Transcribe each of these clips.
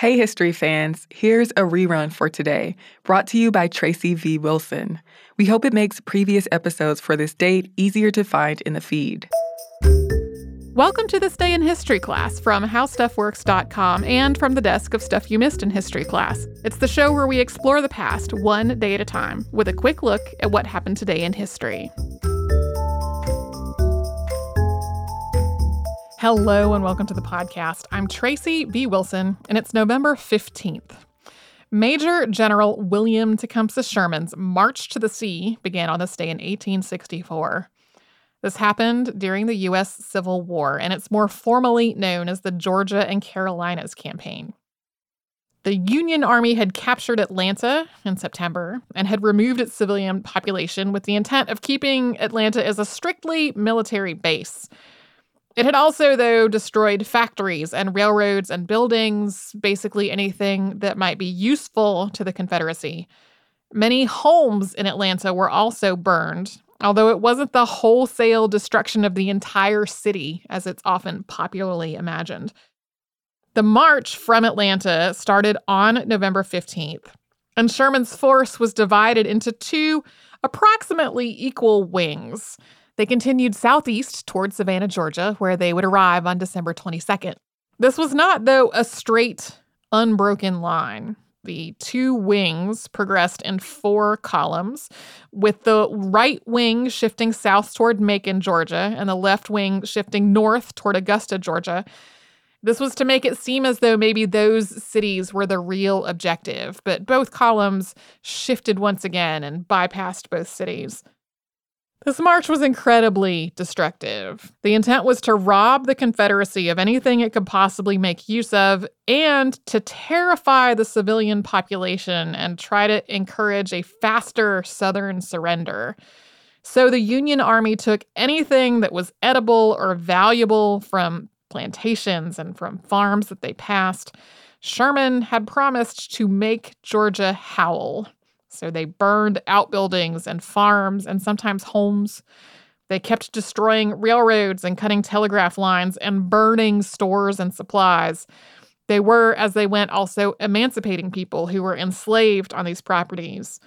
Hey, history fans, here's a rerun for today, brought to you by Tracy V. Wilson. We hope it makes previous episodes for this date easier to find in the feed. Welcome to This Day in History class from HowStuffWorks.com and from the desk of Stuff You Missed in History class. It's the show where we explore the past one day at a time with a quick look at what happened today in history. Hello and welcome to the podcast. I'm Tracy V. Wilson, and it's November 15th. Major General William Tecumseh Sherman's March to the Sea began on this day in 1864. This happened during the U.S. Civil War, and it's more formally known as the Georgia and Carolinas Campaign. The Union Army had captured Atlanta in September and had removed its civilian population with the intent of keeping Atlanta as a strictly military base. It had also, though, destroyed factories and railroads and buildings, basically anything that might be useful to the Confederacy. Many homes in Atlanta were also burned, although it wasn't the wholesale destruction of the entire city as it's often popularly imagined. The march from Atlanta started on November 15th, and Sherman's force was divided into two approximately equal wings. They continued southeast toward Savannah, Georgia, where they would arrive on December 22nd. This was not, though, a straight, unbroken line. The two wings progressed in four columns, with the right wing shifting south toward Macon, Georgia, and the left wing shifting north toward Augusta, Georgia. This was to make it seem as though maybe those cities were the real objective, but both columns shifted once again and bypassed both cities. This march was incredibly destructive. The intent was to rob the Confederacy of anything it could possibly make use of and to terrify the civilian population and try to encourage a faster Southern surrender. So the Union Army took anything that was edible or valuable from plantations and from farms that they passed. Sherman had promised to make Georgia howl. So they burned outbuildings and farms and sometimes homes. They kept destroying railroads and cutting telegraph lines and burning stores and supplies. They were, as they went, also emancipating people who were enslaved on these properties.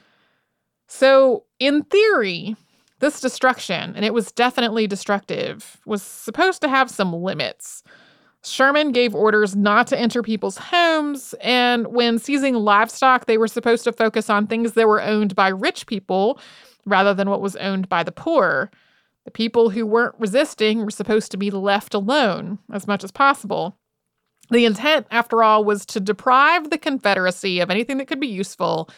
So, in theory, this destruction, and it was definitely destructive, was supposed to have some limits. Sherman gave orders not to enter people's homes, and when seizing livestock, they were supposed to focus on things that were owned by rich people rather than what was owned by the poor. The people who weren't resisting were supposed to be left alone as much as possible. The intent, after all, was to deprive the Confederacy of anything that could be useful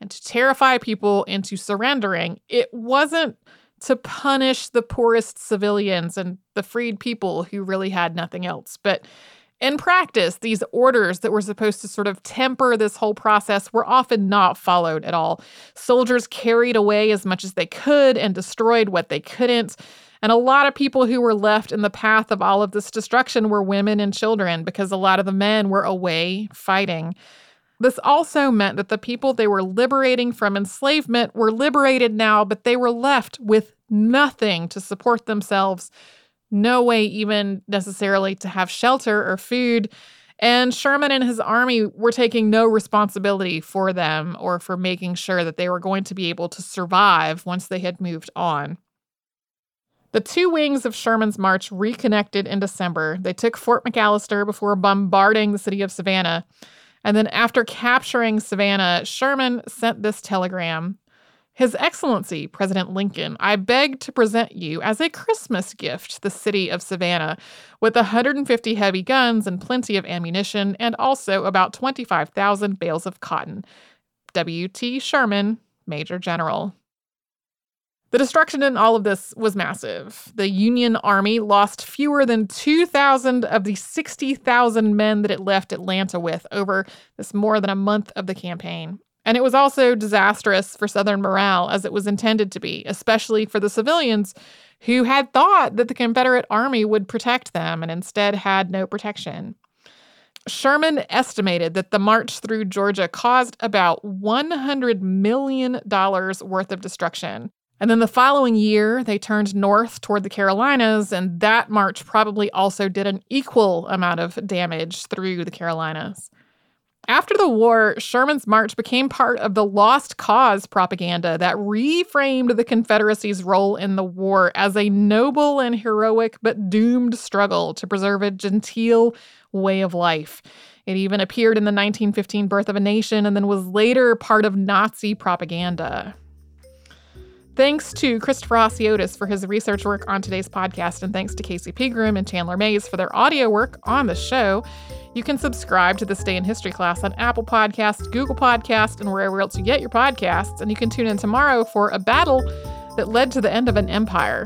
and to terrify people into surrendering. It wasn't to punish the poorest civilians and the freed people who really had nothing else. But in practice, these orders that were supposed to sort of temper this whole process were often not followed at all. Soldiers carried away as much as they could and destroyed what they couldn't. And a lot of people who were left in the path of all of this destruction were women and children because a lot of the men were away fighting. This also meant that the people they were liberating from enslavement were liberated now, but they were left with nothing to support themselves, no way even necessarily to have shelter or food. And Sherman and his army were taking no responsibility for them or for making sure that they were going to be able to survive once they had moved on. The two wings of Sherman's march reconnected in December. They took Fort McAllister before bombarding the city of Savannah. And then, after capturing Savannah, Sherman sent this telegram His Excellency, President Lincoln, I beg to present you as a Christmas gift the city of Savannah with 150 heavy guns and plenty of ammunition, and also about 25,000 bales of cotton. W.T. Sherman, Major General. The destruction in all of this was massive. The Union Army lost fewer than 2,000 of the 60,000 men that it left Atlanta with over this more than a month of the campaign. And it was also disastrous for Southern morale, as it was intended to be, especially for the civilians who had thought that the Confederate Army would protect them and instead had no protection. Sherman estimated that the march through Georgia caused about $100 million worth of destruction. And then the following year, they turned north toward the Carolinas, and that march probably also did an equal amount of damage through the Carolinas. After the war, Sherman's march became part of the lost cause propaganda that reframed the Confederacy's role in the war as a noble and heroic but doomed struggle to preserve a genteel way of life. It even appeared in the 1915 Birth of a Nation and then was later part of Nazi propaganda. Thanks to Christopher Hasiotis for his research work on today's podcast, and thanks to Casey Pegram and Chandler Mays for their audio work on the show. You can subscribe to this day in history class on Apple Podcasts, Google Podcasts, and wherever else you get your podcasts. And you can tune in tomorrow for a battle that led to the end of an empire.